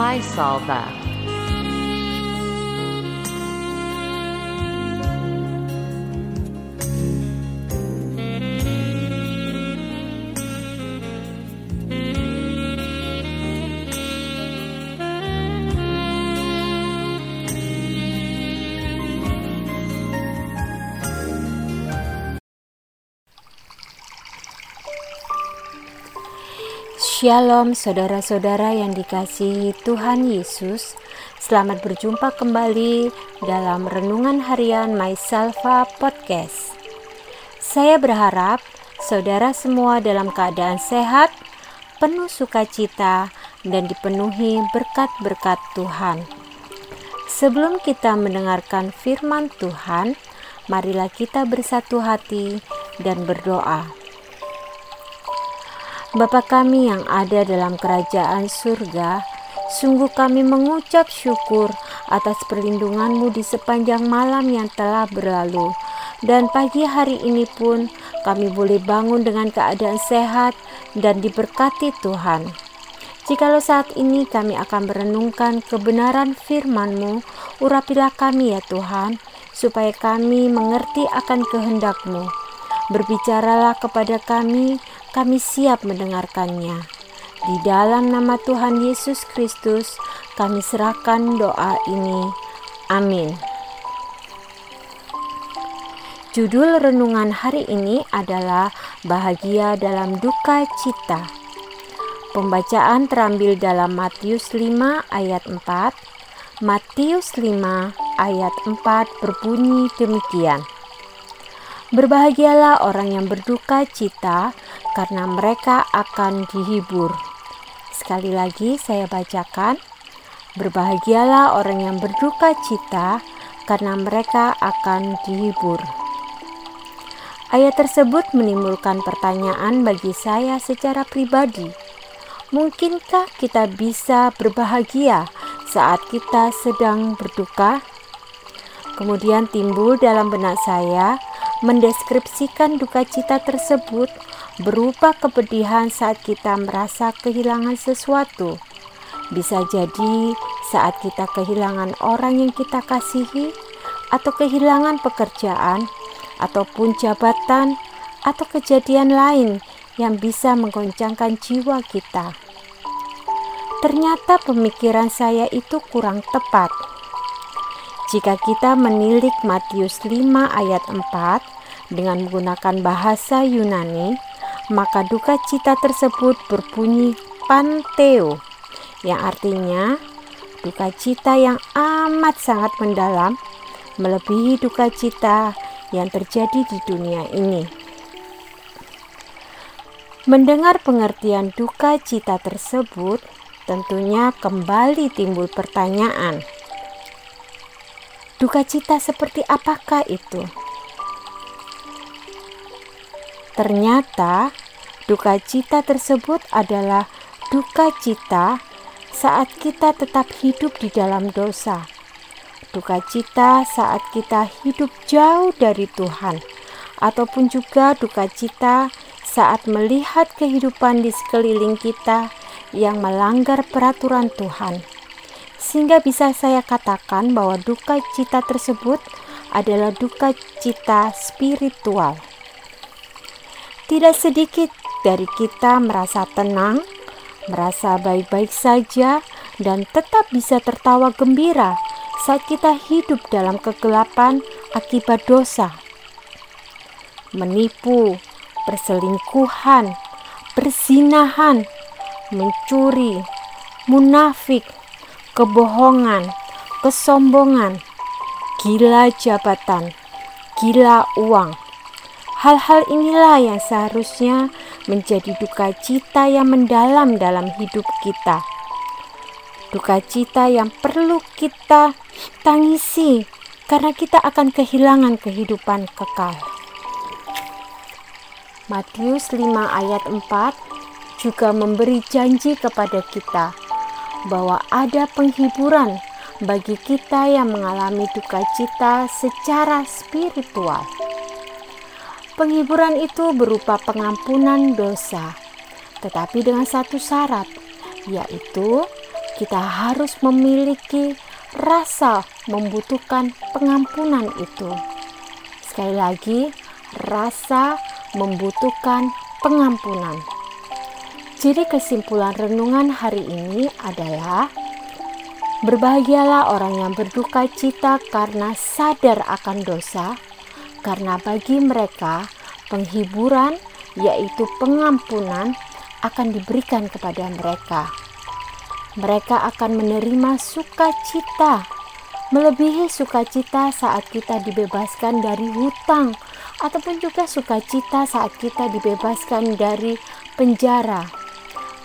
My Shalom saudara-saudara yang dikasihi Tuhan Yesus. Selamat berjumpa kembali dalam Renungan Harian My Salva Podcast. Saya berharap saudara semua dalam keadaan sehat, penuh sukacita, dan dipenuhi berkat-berkat Tuhan. Sebelum kita mendengarkan firman Tuhan, marilah kita bersatu hati dan berdoa. Bapa kami yang ada dalam kerajaan surga, sungguh kami mengucap syukur atas perlindunganmu di sepanjang malam yang telah berlalu. Dan pagi hari ini pun kami boleh bangun dengan keadaan sehat dan diberkati Tuhan. Jikalau saat ini kami akan merenungkan kebenaran firman-Mu, urapilah kami ya Tuhan, supaya kami mengerti akan kehendak-Mu. Berbicaralah kepada kami kami siap mendengarkannya. Di dalam nama Tuhan Yesus Kristus, kami serahkan doa ini. Amin. Judul renungan hari ini adalah Bahagia dalam Duka Cita. Pembacaan terambil dalam Matius 5 ayat 4. Matius 5 ayat 4 berbunyi demikian. Berbahagialah orang yang berduka cita, karena mereka akan dihibur. Sekali lagi, saya bacakan: "Berbahagialah orang yang berduka cita, karena mereka akan dihibur." Ayat tersebut menimbulkan pertanyaan bagi saya secara pribadi. Mungkinkah kita bisa berbahagia saat kita sedang berduka? Kemudian timbul dalam benak saya mendeskripsikan duka cita tersebut berupa kepedihan saat kita merasa kehilangan sesuatu. Bisa jadi saat kita kehilangan orang yang kita kasihi, atau kehilangan pekerjaan, ataupun jabatan, atau kejadian lain yang bisa menggoncangkan jiwa kita. Ternyata pemikiran saya itu kurang tepat jika kita menilik Matius 5 ayat 4 dengan menggunakan bahasa Yunani, maka duka cita tersebut berbunyi panteo, yang artinya duka cita yang amat sangat mendalam, melebihi duka cita yang terjadi di dunia ini. Mendengar pengertian duka cita tersebut, tentunya kembali timbul pertanyaan Duka cita seperti apakah itu? Ternyata duka cita tersebut adalah duka cita saat kita tetap hidup di dalam dosa. Duka cita saat kita hidup jauh dari Tuhan, ataupun juga duka cita saat melihat kehidupan di sekeliling kita yang melanggar peraturan Tuhan sehingga bisa saya katakan bahwa duka cita tersebut adalah duka cita spiritual. Tidak sedikit dari kita merasa tenang, merasa baik-baik saja, dan tetap bisa tertawa gembira saat kita hidup dalam kegelapan akibat dosa. Menipu, perselingkuhan, berzinahan, mencuri, munafik, kebohongan, kesombongan, gila jabatan, gila uang. Hal-hal inilah yang seharusnya menjadi duka cita yang mendalam dalam hidup kita. Duka cita yang perlu kita tangisi karena kita akan kehilangan kehidupan kekal. Matius 5 ayat 4 juga memberi janji kepada kita bahwa ada penghiburan bagi kita yang mengalami duka cita secara spiritual. Penghiburan itu berupa pengampunan dosa, tetapi dengan satu syarat, yaitu kita harus memiliki rasa membutuhkan pengampunan itu. Sekali lagi, rasa membutuhkan pengampunan. Jadi, kesimpulan renungan hari ini adalah: berbahagialah orang yang berduka cita karena sadar akan dosa, karena bagi mereka penghiburan, yaitu pengampunan, akan diberikan kepada mereka mereka akan menerima sukacita, melebihi sukacita saat kita dibebaskan dari hutang, ataupun juga sukacita saat kita dibebaskan dari penjara.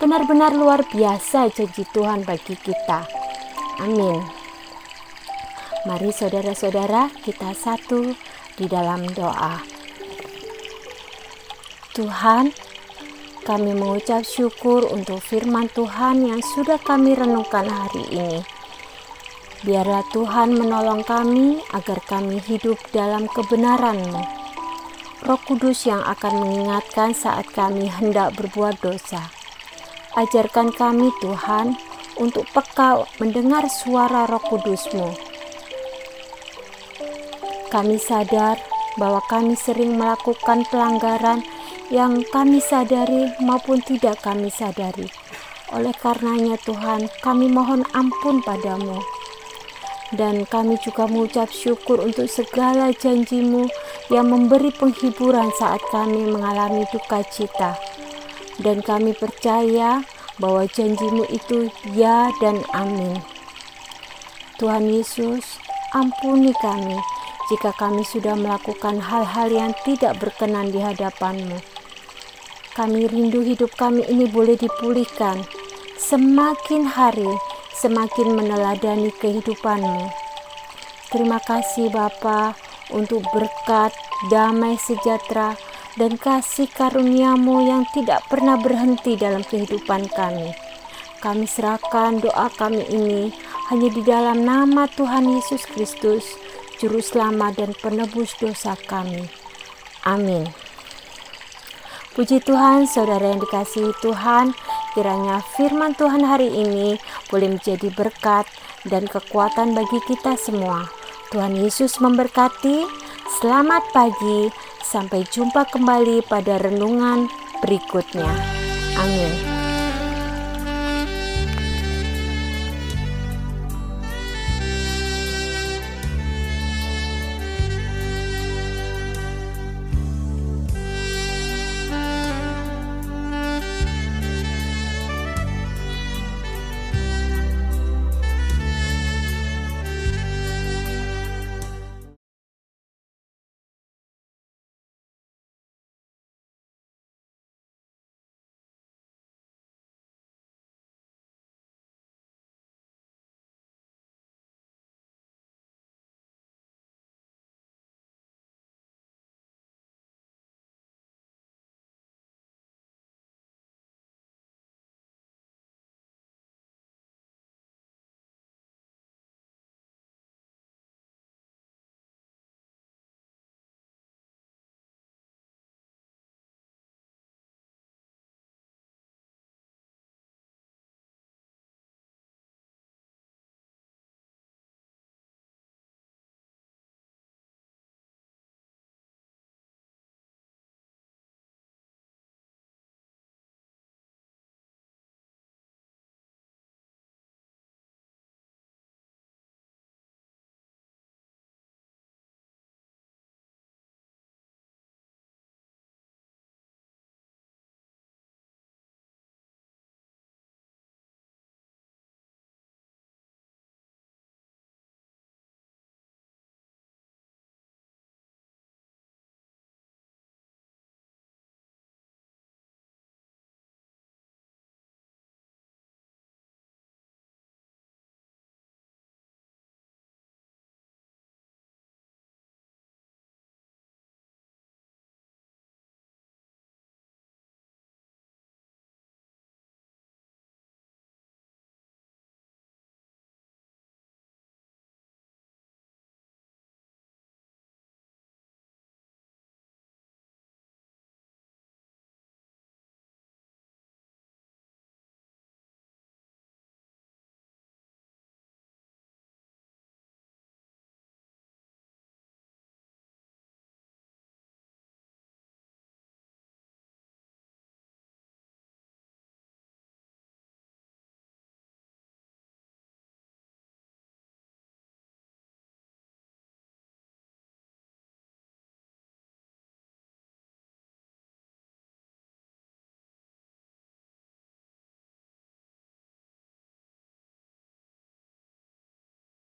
Benar-benar luar biasa janji Tuhan bagi kita. Amin. Mari saudara-saudara kita satu di dalam doa. Tuhan, kami mengucap syukur untuk firman Tuhan yang sudah kami renungkan hari ini. Biarlah Tuhan menolong kami agar kami hidup dalam kebenaran-Mu. Roh Kudus yang akan mengingatkan saat kami hendak berbuat dosa. Ajarkan kami Tuhan untuk peka mendengar suara Roh Kudus-Mu. Kami sadar bahwa kami sering melakukan pelanggaran yang kami sadari maupun tidak kami sadari. Oleh karenanya Tuhan, kami mohon ampun padamu. Dan kami juga mengucap syukur untuk segala janjimu yang memberi penghiburan saat kami mengalami duka cita. Dan kami percaya bahwa janjimu itu ya dan amin. Tuhan Yesus, ampuni kami jika kami sudah melakukan hal-hal yang tidak berkenan di hadapanmu. Kami rindu hidup kami ini boleh dipulihkan. Semakin hari, semakin meneladani kehidupanmu. Terima kasih Bapa untuk berkat, damai sejahtera, dan kasih karuniamu yang tidak pernah berhenti dalam kehidupan kami. Kami serahkan doa kami ini hanya di dalam nama Tuhan Yesus Kristus, Juru Selamat dan Penebus dosa kami. Amin. Puji Tuhan, saudara yang dikasihi Tuhan, kiranya firman Tuhan hari ini boleh menjadi berkat dan kekuatan bagi kita semua. Tuhan Yesus memberkati. Selamat pagi, sampai jumpa kembali pada renungan berikutnya. Amin.